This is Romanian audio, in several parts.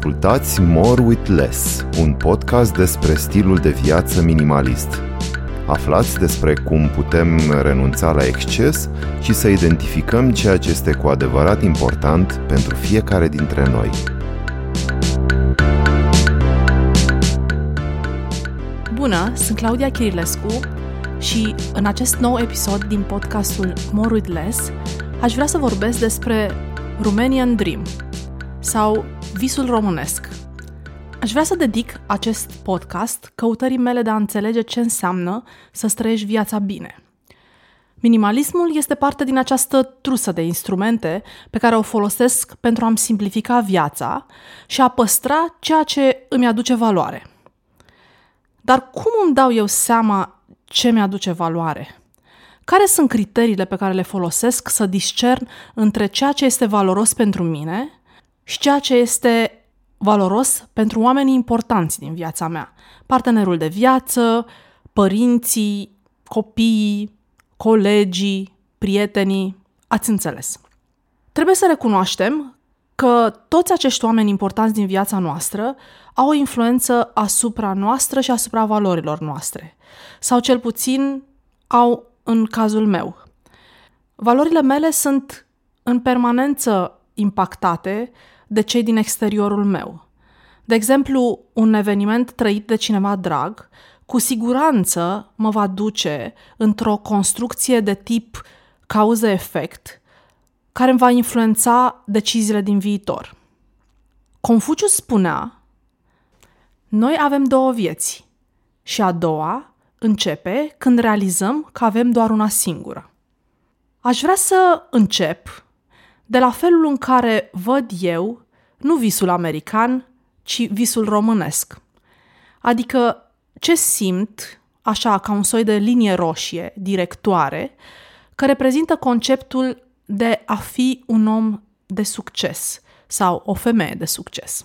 Ascultați More with Less, un podcast despre stilul de viață minimalist. Aflați despre cum putem renunța la exces și să identificăm ceea ce este cu adevărat important pentru fiecare dintre noi. Bună, sunt Claudia Chirilescu și în acest nou episod din podcastul More with Less aș vrea să vorbesc despre Romanian Dream sau Visul românesc. Aș vrea să dedic acest podcast căutării mele de a înțelege ce înseamnă să străiești viața bine. Minimalismul este parte din această trusă de instrumente pe care o folosesc pentru a-mi simplifica viața și a păstra ceea ce îmi aduce valoare. Dar cum îmi dau eu seama ce mi-aduce valoare? Care sunt criteriile pe care le folosesc să discern între ceea ce este valoros pentru mine și ceea ce este valoros pentru oamenii importanți din viața mea. Partenerul de viață, părinții, copiii, colegii, prietenii, ați înțeles. Trebuie să recunoaștem că toți acești oameni importanți din viața noastră au o influență asupra noastră și asupra valorilor noastre. Sau cel puțin au în cazul meu. Valorile mele sunt în permanență impactate de cei din exteriorul meu. De exemplu, un eveniment trăit de cineva drag, cu siguranță mă va duce într-o construcție de tip cauză-efect, care îmi va influența deciziile din viitor. Confucius spunea, noi avem două vieți și a doua începe când realizăm că avem doar una singură. Aș vrea să încep de la felul în care văd eu nu visul american, ci visul românesc. Adică ce simt, așa ca un soi de linie roșie, directoare, că reprezintă conceptul de a fi un om de succes sau o femeie de succes.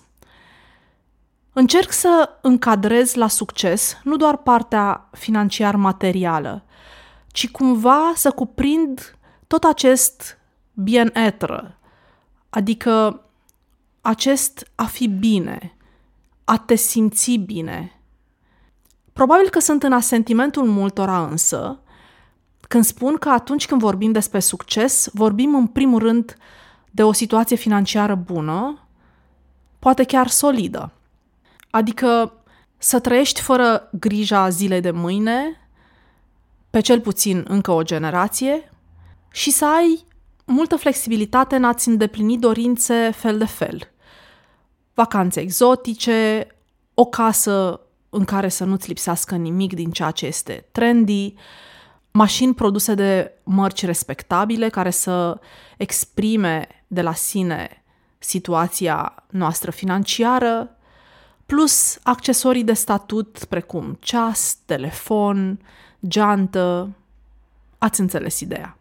Încerc să încadrez la succes nu doar partea financiar-materială, ci cumva să cuprind tot acest bien-être, adică acest a fi bine, a te simți bine. Probabil că sunt în asentimentul multora însă, când spun că atunci când vorbim despre succes, vorbim în primul rând de o situație financiară bună, poate chiar solidă. Adică să trăiești fără grija zilei de mâine, pe cel puțin încă o generație, și să ai multă flexibilitate în a-ți îndeplini dorințe fel de fel. Vacanțe exotice, o casă în care să nu-ți lipsească nimic din ceea ce este trendy, mașini produse de mărci respectabile care să exprime de la sine situația noastră financiară, plus accesorii de statut precum ceas, telefon, geantă. Ați înțeles ideea.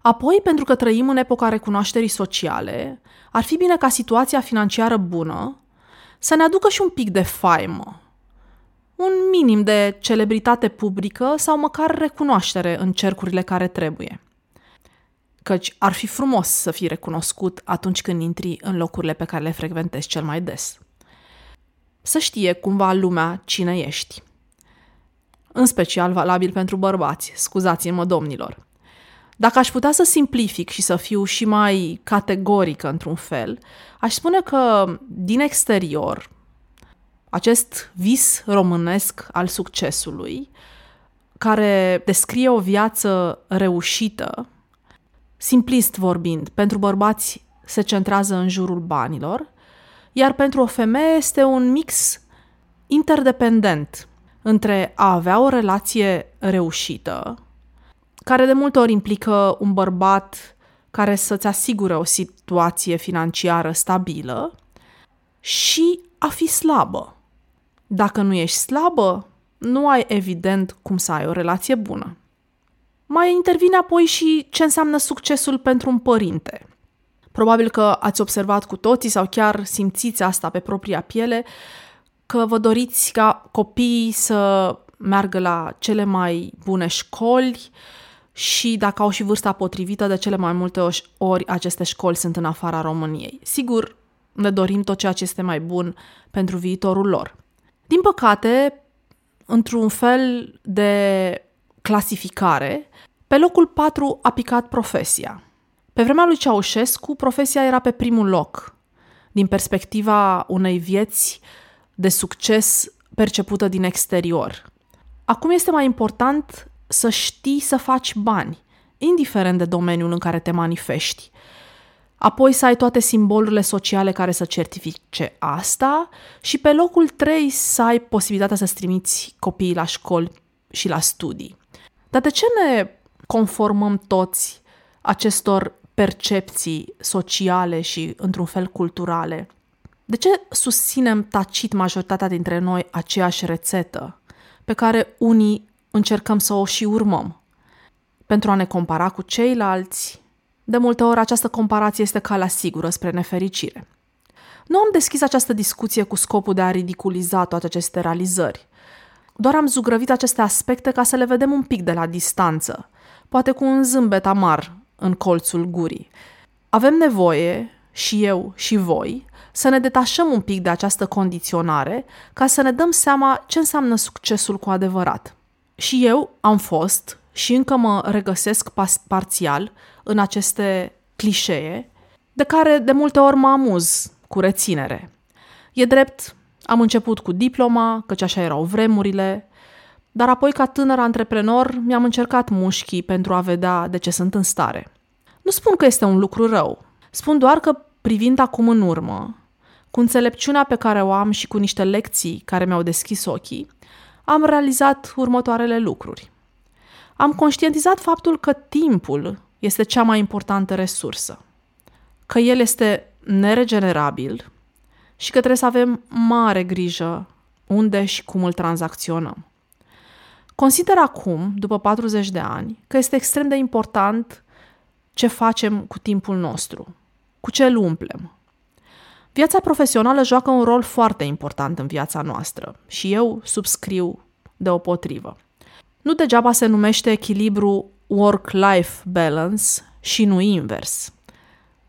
Apoi, pentru că trăim în epoca recunoașterii sociale, ar fi bine ca situația financiară bună să ne aducă și un pic de faimă, un minim de celebritate publică sau măcar recunoaștere în cercurile care trebuie. Căci ar fi frumos să fii recunoscut atunci când intri în locurile pe care le frecventezi cel mai des. Să știe cumva lumea cine ești. În special valabil pentru bărbați, scuzați-mă domnilor. Dacă aș putea să simplific și să fiu și mai categorică într-un fel, aș spune că din exterior, acest vis românesc al succesului, care descrie o viață reușită, simplist vorbind, pentru bărbați se centrează în jurul banilor, iar pentru o femeie este un mix interdependent între a avea o relație reușită, care de multe ori implică un bărbat care să-ți asigure o situație financiară stabilă și a fi slabă. Dacă nu ești slabă, nu ai evident cum să ai o relație bună. Mai intervine apoi și ce înseamnă succesul pentru un părinte. Probabil că ați observat cu toții sau chiar simțiți asta pe propria piele, că vă doriți ca copiii să meargă la cele mai bune școli, și dacă au și vârsta potrivită, de cele mai multe ori aceste școli sunt în afara României. Sigur, ne dorim tot ceea ce este mai bun pentru viitorul lor. Din păcate, într-un fel de clasificare, pe locul 4 a picat profesia. Pe vremea lui Ceaușescu, profesia era pe primul loc, din perspectiva unei vieți de succes percepută din exterior. Acum este mai important să știi să faci bani, indiferent de domeniul în care te manifesti. Apoi să ai toate simbolurile sociale care să certifice asta și pe locul 3 să ai posibilitatea să trimiți copiii la școli și la studii. Dar de ce ne conformăm toți acestor percepții sociale și, într-un fel, culturale? De ce susținem tacit majoritatea dintre noi aceeași rețetă pe care unii încercăm să o și urmăm? Pentru a ne compara cu ceilalți, de multe ori această comparație este calea sigură spre nefericire. Nu am deschis această discuție cu scopul de a ridiculiza toate aceste realizări. Doar am zugrăvit aceste aspecte ca să le vedem un pic de la distanță, poate cu un zâmbet amar în colțul gurii. Avem nevoie, și eu și voi, să ne detașăm un pic de această condiționare ca să ne dăm seama ce înseamnă succesul cu adevărat. Și eu am fost și încă mă regăsesc parțial în aceste clișee, de care de multe ori mă amuz cu reținere. E drept, am început cu diploma, căci așa erau vremurile, dar apoi ca tânăr antreprenor mi-am încercat mușchii pentru a vedea de ce sunt în stare. Nu spun că este un lucru rău, spun doar că privind acum în urmă, cu înțelepciunea pe care o am și cu niște lecții care mi-au deschis ochii, am realizat următoarele lucruri. Am conștientizat faptul că timpul este cea mai importantă resursă, că el este neregenerabil și că trebuie să avem mare grijă unde și cum îl tranzacționăm. Consider acum, după 40 de ani, că este extrem de important ce facem cu timpul nostru, cu ce îl umplem. Viața profesională joacă un rol foarte important în viața noastră și eu subscriu deopotrivă. Nu degeaba se numește echilibru work-life balance și nu invers.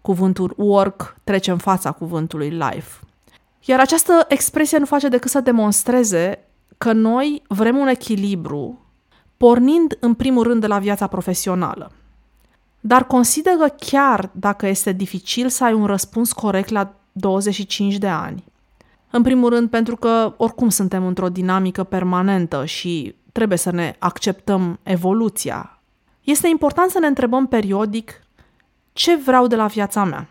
Cuvântul work trece în fața cuvântului life. Iar această expresie nu face decât să demonstreze că noi vrem un echilibru pornind în primul rând de la viața profesională. Dar consider că chiar dacă este dificil să ai un răspuns corect la 25 de ani, în primul rând pentru că oricum suntem într-o dinamică permanentă și trebuie să ne acceptăm evoluția. Este important să ne întrebăm periodic ce vreau de la viața mea.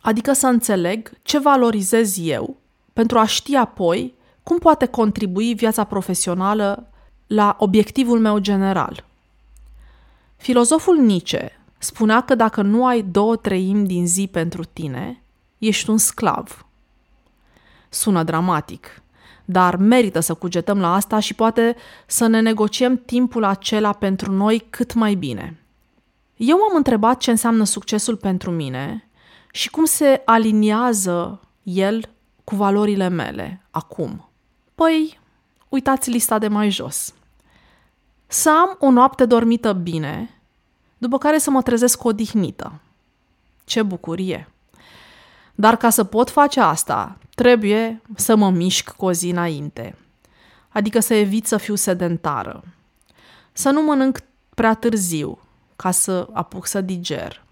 Adică să înțeleg ce valorizez eu pentru a ști apoi cum poate contribui viața profesională la obiectivul meu general. Filozoful Nietzsche spunea că dacă nu ai două treimi din zi pentru tine, ești un sclav. Sună dramatic, dar merită să cugetăm la asta și poate să ne negociem timpul acela pentru noi cât mai bine. Eu m-am întrebat ce înseamnă succesul pentru mine și cum se aliniază el cu valorile mele acum. Păi, uitați lista de mai jos. Să am o noapte dormită bine, după care să mă trezesc odihnită. Ce bucurie! Dar ca să pot face asta, trebuie să mă mișc cu o zi înainte. Adică să evit să fiu sedentară. Să nu mănânc prea târziu, ca să apuc să diger.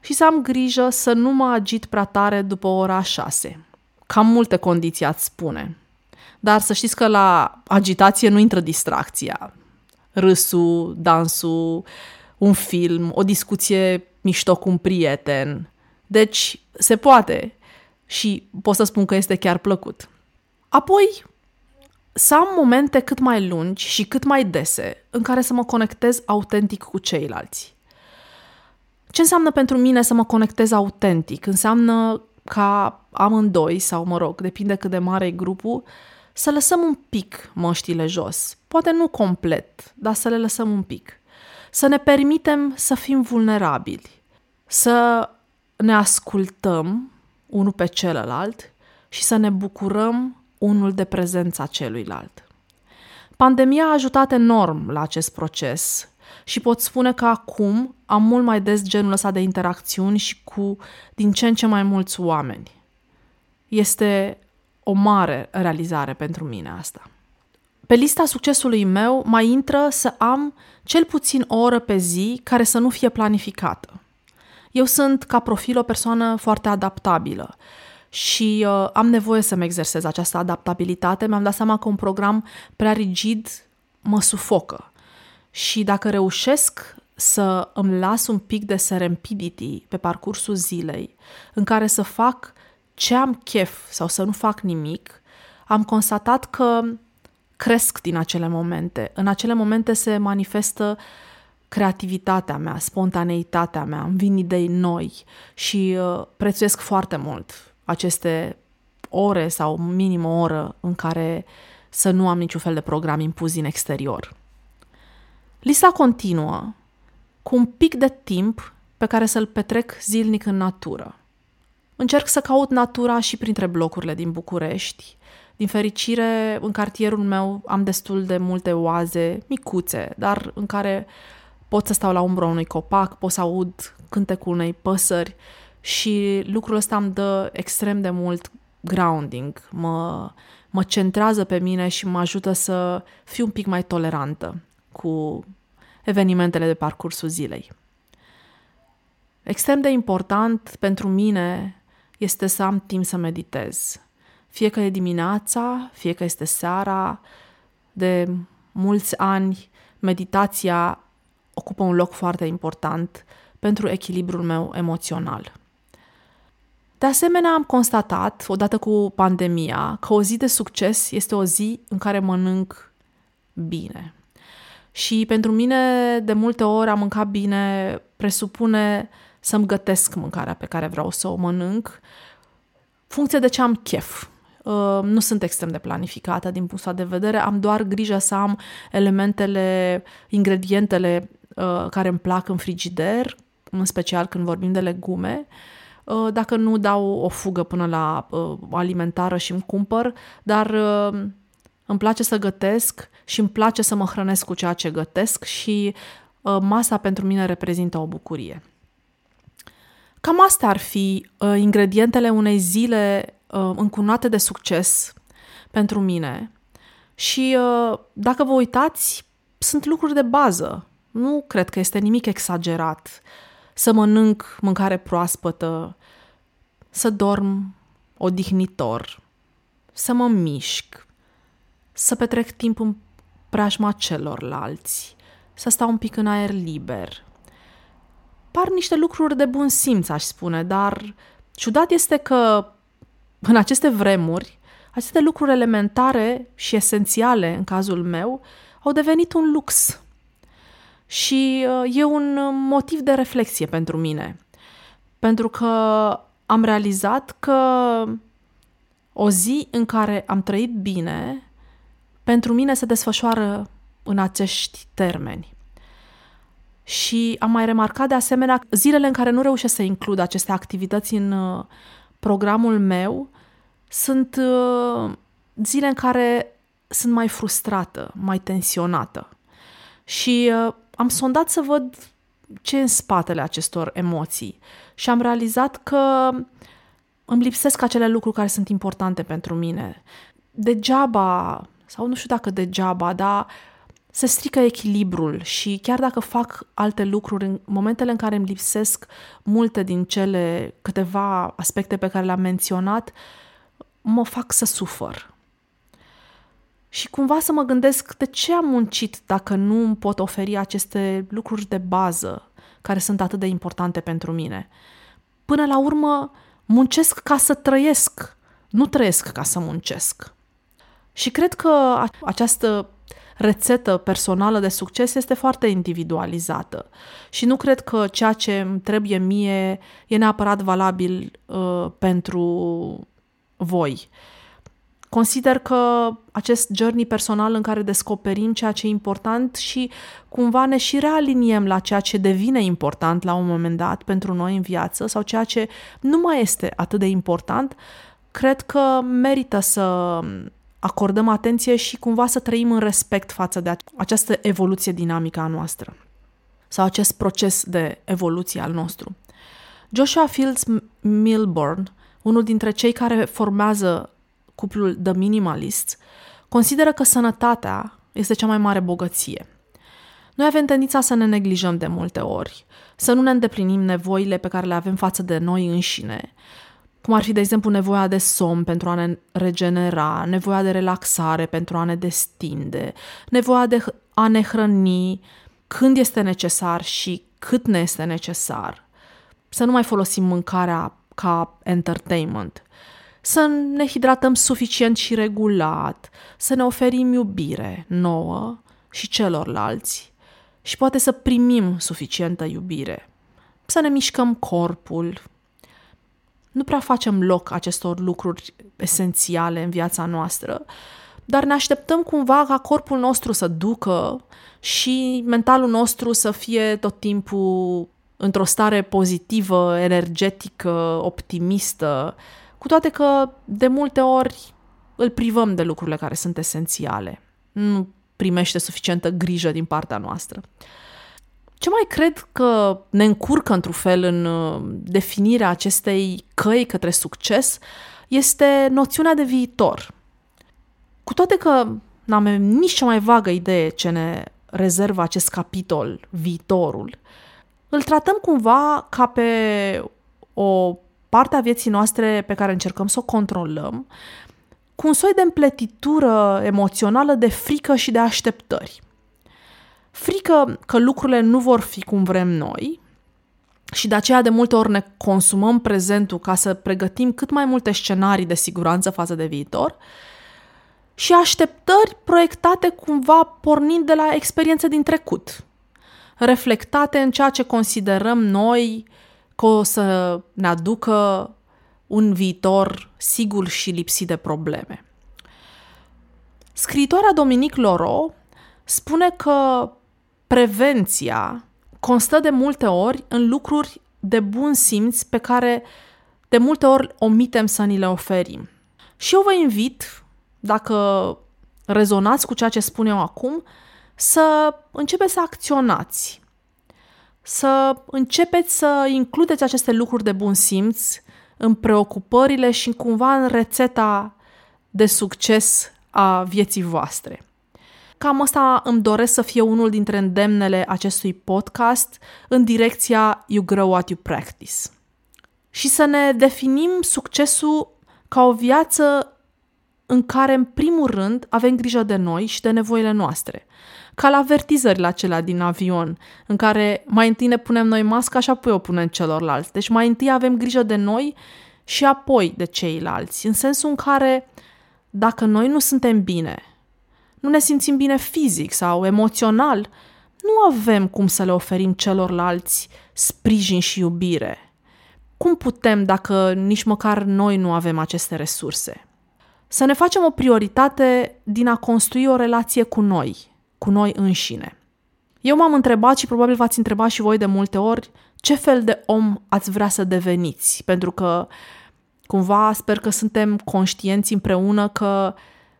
Și să am grijă să nu mă agit prea tare după ora șase. Cam multe condiții ați spune. Dar să știți că la agitație nu intră distracția. Râsul, dansul, un film, o discuție mișto cu un prieten. Deci se poate și pot să spun că este chiar plăcut. Apoi, să am momente cât mai lungi și cât mai dese în care să mă conectez autentic cu ceilalți. Ce înseamnă pentru mine să mă conectez autentic? Înseamnă ca amândoi, sau mă rog, depinde cât de mare e grupul, să lăsăm un pic măștile jos. Poate nu complet, dar să le lăsăm un pic. Să ne permitem să fim vulnerabili, să ne ascultăm unul pe celălalt și să ne bucurăm unul de prezența celuilalt. Pandemia a ajutat enorm la acest proces și pot spune că acum am mult mai des genul ăsta de interacțiuni și cu din ce în ce mai mulți oameni. este o mare realizare pentru mine asta. Pe lista succesului meu mai intră să am cel puțin o oră pe zi care să nu fie planificată. Eu sunt, ca profil, o persoană foarte adaptabilă și uh, am nevoie să-mi exersez această adaptabilitate. Mi-am dat seama că un program prea rigid mă sufocă. Și dacă reușesc să îmi las un pic de serendipity pe parcursul zilei, în care să fac ce am chef sau să nu fac nimic, am constatat că cresc din acele momente. În acele momente se manifestă creativitatea mea, spontaneitatea mea, îmi vin idei noi și uh, prețuiesc foarte mult aceste ore sau minim o oră în care să nu am niciun fel de program impus din exterior. Lista continuă cu un pic de timp pe care să-l petrec zilnic în natură. Încerc să caut natura și printre blocurile din București. Din fericire, în cartierul meu am destul de multe oaze micuțe, dar în care pot să stau la umbra unui copac, pot să aud cântecul unei păsări și lucrul ăsta îmi dă extrem de mult grounding, mă, mă centrează pe mine și mă ajută să fiu un pic mai tolerantă cu evenimentele de parcursul zilei. Extrem de important pentru mine este să am timp să meditez. Fie că e dimineața, fie că este seara, de mulți ani, meditația ocupă un loc foarte important pentru echilibrul meu emoțional. De asemenea, am constatat, odată cu pandemia, că o zi de succes este o zi în care mănânc bine. Și pentru mine, de multe ori, a mânca bine presupune să-mi gătesc mâncarea pe care vreau să o mănânc, funcție de ce am chef. Uh, nu sunt extrem de planificată din punctul de vedere, am doar grijă să am elementele, ingredientele uh, care îmi plac în frigider, în special când vorbim de legume. Uh, dacă nu dau o fugă până la alimentară și îmi cumpăr, dar îmi place să gătesc și îmi place să mă hrănesc cu ceea ce gătesc și masa pentru mine reprezintă o bucurie. Cam astea ar fi uh, ingredientele unei zile uh, încunate de succes pentru mine. Și uh, dacă vă uitați, sunt lucruri de bază. Nu cred că este nimic exagerat. Să mănânc mâncare proaspătă, să dorm odihnitor, să mă mișc, să petrec timp în preajma celorlalți, să stau un pic în aer liber, par niște lucruri de bun simț, aș spune, dar ciudat este că în aceste vremuri, aceste lucruri elementare și esențiale, în cazul meu, au devenit un lux. Și uh, e un motiv de reflexie pentru mine. Pentru că am realizat că o zi în care am trăit bine, pentru mine se desfășoară în acești termeni. Și am mai remarcat de asemenea zilele în care nu reușesc să includ aceste activități în uh, programul meu sunt uh, zile în care sunt mai frustrată, mai tensionată. Și uh, am sondat să văd ce e în spatele acestor emoții și am realizat că îmi lipsesc acele lucruri care sunt importante pentru mine. Degeaba, sau nu știu dacă degeaba, dar se strică echilibrul și chiar dacă fac alte lucruri, în momentele în care îmi lipsesc multe din cele câteva aspecte pe care le-am menționat, mă fac să sufăr. Și cumva să mă gândesc de ce am muncit dacă nu îmi pot oferi aceste lucruri de bază care sunt atât de importante pentru mine. Până la urmă, muncesc ca să trăiesc, nu trăiesc ca să muncesc. Și cred că această rețetă personală de succes este foarte individualizată și nu cred că ceea ce îmi trebuie mie e neapărat valabil uh, pentru voi. Consider că acest journey personal în care descoperim ceea ce e important și cumva ne și realiniem la ceea ce devine important la un moment dat pentru noi în viață sau ceea ce nu mai este atât de important, cred că merită să acordăm atenție și cumva să trăim în respect față de această evoluție dinamică a noastră sau acest proces de evoluție al nostru. Joshua Fields Milburn, unul dintre cei care formează cuplul The Minimalists, consideră că sănătatea este cea mai mare bogăție. Noi avem tendința să ne neglijăm de multe ori, să nu ne îndeplinim nevoile pe care le avem față de noi înșine, cum ar fi, de exemplu, nevoia de somn pentru a ne regenera, nevoia de relaxare pentru a ne destinde, nevoia de a ne hrăni când este necesar și cât ne este necesar. Să nu mai folosim mâncarea ca entertainment. Să ne hidratăm suficient și regulat, să ne oferim iubire nouă și celorlalți și poate să primim suficientă iubire. Să ne mișcăm corpul. Nu prea facem loc acestor lucruri esențiale în viața noastră, dar ne așteptăm cumva ca corpul nostru să ducă și mentalul nostru să fie tot timpul într-o stare pozitivă, energetică, optimistă, cu toate că de multe ori îl privăm de lucrurile care sunt esențiale. Nu primește suficientă grijă din partea noastră. Ce mai cred că ne încurcă într-un fel în uh, definirea acestei căi către succes este noțiunea de viitor. Cu toate că n-am nici cea mai vagă idee ce ne rezervă acest capitol, viitorul, îl tratăm cumva ca pe o parte a vieții noastre pe care încercăm să o controlăm, cu un soi de împletitură emoțională de frică și de așteptări. Frică că lucrurile nu vor fi cum vrem noi și de aceea de multe ori ne consumăm prezentul ca să pregătim cât mai multe scenarii de siguranță față de viitor și așteptări proiectate cumva pornind de la experiențe din trecut, reflectate în ceea ce considerăm noi că o să ne aducă un viitor sigur și lipsit de probleme. Scriitoarea Dominic Loro spune că prevenția constă de multe ori în lucruri de bun simț pe care de multe ori omitem să ni le oferim. Și eu vă invit, dacă rezonați cu ceea ce spun eu acum, să începeți să acționați, să începeți să includeți aceste lucruri de bun simț în preocupările și cumva în rețeta de succes a vieții voastre. Cam asta îmi doresc să fie unul dintre îndemnele acestui podcast în direcția You Grow What You Practice. Și să ne definim succesul ca o viață în care, în primul rând, avem grijă de noi și de nevoile noastre. Ca la avertizările acelea din avion, în care mai întâi ne punem noi masca și apoi o punem celorlalți. Deci mai întâi avem grijă de noi și apoi de ceilalți, în sensul în care dacă noi nu suntem bine, nu ne simțim bine fizic sau emoțional, nu avem cum să le oferim celorlalți sprijin și iubire. Cum putem dacă nici măcar noi nu avem aceste resurse? Să ne facem o prioritate din a construi o relație cu noi, cu noi înșine. Eu m-am întrebat și probabil v-ați întrebat și voi de multe ori ce fel de om ați vrea să deveniți, pentru că cumva sper că suntem conștienți împreună că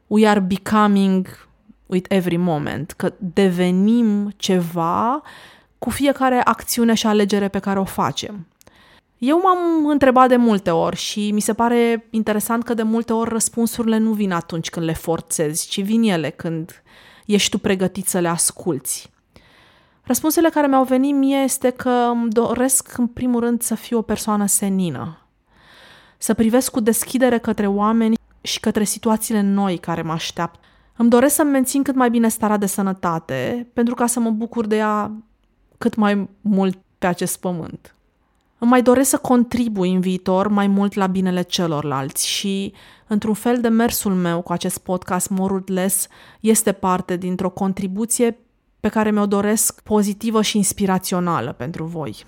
we are becoming with every moment, că devenim ceva cu fiecare acțiune și alegere pe care o facem. Eu m-am întrebat de multe ori și mi se pare interesant că de multe ori răspunsurile nu vin atunci când le forțezi, ci vin ele când ești tu pregătit să le asculți. Răspunsurile care mi-au venit mie este că îmi doresc în primul rând să fiu o persoană senină, să privesc cu deschidere către oameni și către situațiile noi care mă așteaptă. Îmi doresc să-mi mențin cât mai bine starea de sănătate, pentru ca să mă bucur de ea cât mai mult pe acest pământ. Îmi mai doresc să contribui în viitor mai mult la binele celorlalți și, într-un fel de mersul meu cu acest podcast More Less, este parte dintr-o contribuție pe care mi-o doresc pozitivă și inspirațională pentru voi.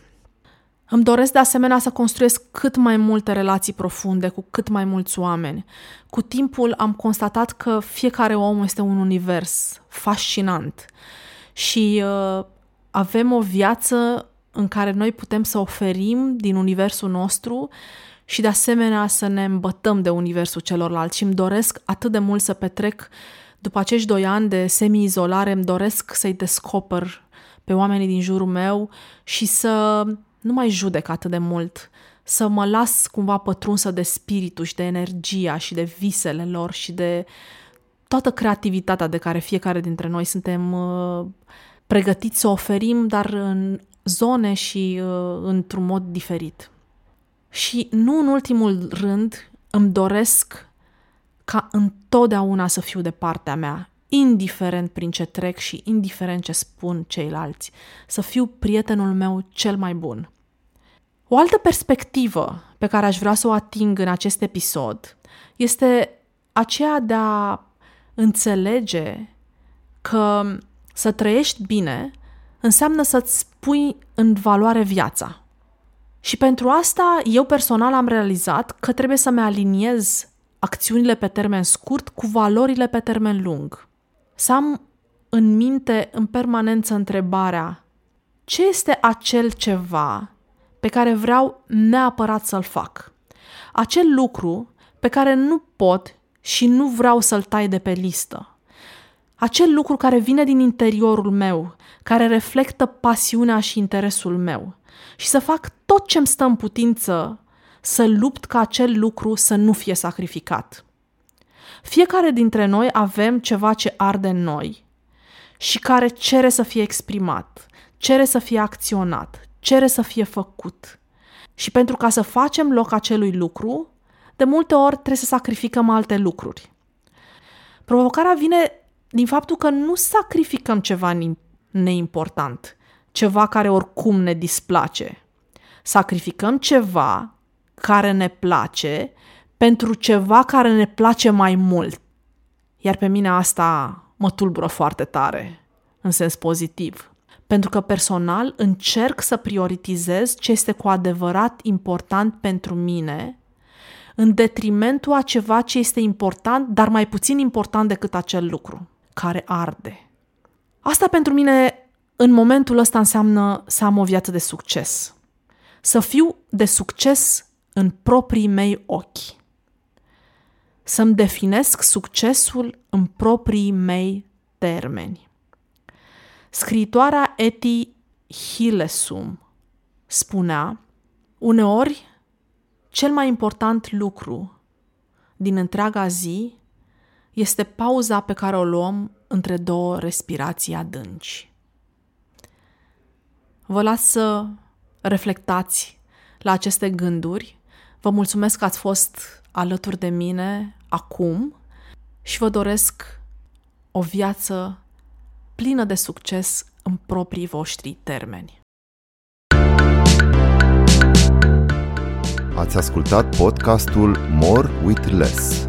Îmi doresc de asemenea să construiesc cât mai multe relații profunde cu cât mai mulți oameni. Cu timpul am constatat că fiecare om este un univers fascinant și uh, avem o viață în care noi putem să oferim din universul nostru și de asemenea să ne îmbătăm de universul celorlalți. Și îmi doresc atât de mult să petrec după acești doi ani de semi-izolare, îmi doresc să-i descoper pe oamenii din jurul meu și să nu mai judec atât de mult, să mă las cumva pătrunsă de spiritul și de energia și de visele lor și de toată creativitatea de care fiecare dintre noi suntem uh, pregătiți să oferim, dar în zone și uh, într-un mod diferit. Și nu în ultimul rând îmi doresc ca întotdeauna să fiu de partea mea, indiferent prin ce trec și indiferent ce spun ceilalți, să fiu prietenul meu cel mai bun. O altă perspectivă pe care aș vrea să o ating în acest episod este aceea de a înțelege că să trăiești bine înseamnă să-ți pui în valoare viața. Și pentru asta eu personal am realizat că trebuie să-mi aliniez acțiunile pe termen scurt cu valorile pe termen lung. Să am în minte în permanență întrebarea ce este acel ceva pe care vreau neapărat să-l fac? Acel lucru pe care nu pot și nu vreau să-l tai de pe listă. Acel lucru care vine din interiorul meu, care reflectă pasiunea și interesul meu. Și să fac tot ce-mi stă în putință să lupt ca acel lucru să nu fie sacrificat. Fiecare dintre noi avem ceva ce arde în noi și care cere să fie exprimat, cere să fie acționat, cere să fie făcut. Și pentru ca să facem loc acelui lucru, de multe ori trebuie să sacrificăm alte lucruri. Provocarea vine din faptul că nu sacrificăm ceva neimportant, ceva care oricum ne displace. Sacrificăm ceva care ne place pentru ceva care ne place mai mult. Iar pe mine asta mă tulbură foarte tare, în sens pozitiv. Pentru că personal încerc să prioritizez ce este cu adevărat important pentru mine, în detrimentul a ceva ce este important, dar mai puțin important decât acel lucru, care arde. Asta pentru mine, în momentul ăsta, înseamnă să am o viață de succes. Să fiu de succes în proprii mei ochi să-mi definesc succesul în proprii mei termeni. Scriitoarea Eti Hillesum spunea, uneori cel mai important lucru din întreaga zi este pauza pe care o luăm între două respirații adânci. Vă las să reflectați la aceste gânduri. Vă mulțumesc că ați fost alături de mine acum și vă doresc o viață plină de succes în proprii voștri termeni. Ați ascultat podcastul More with Less.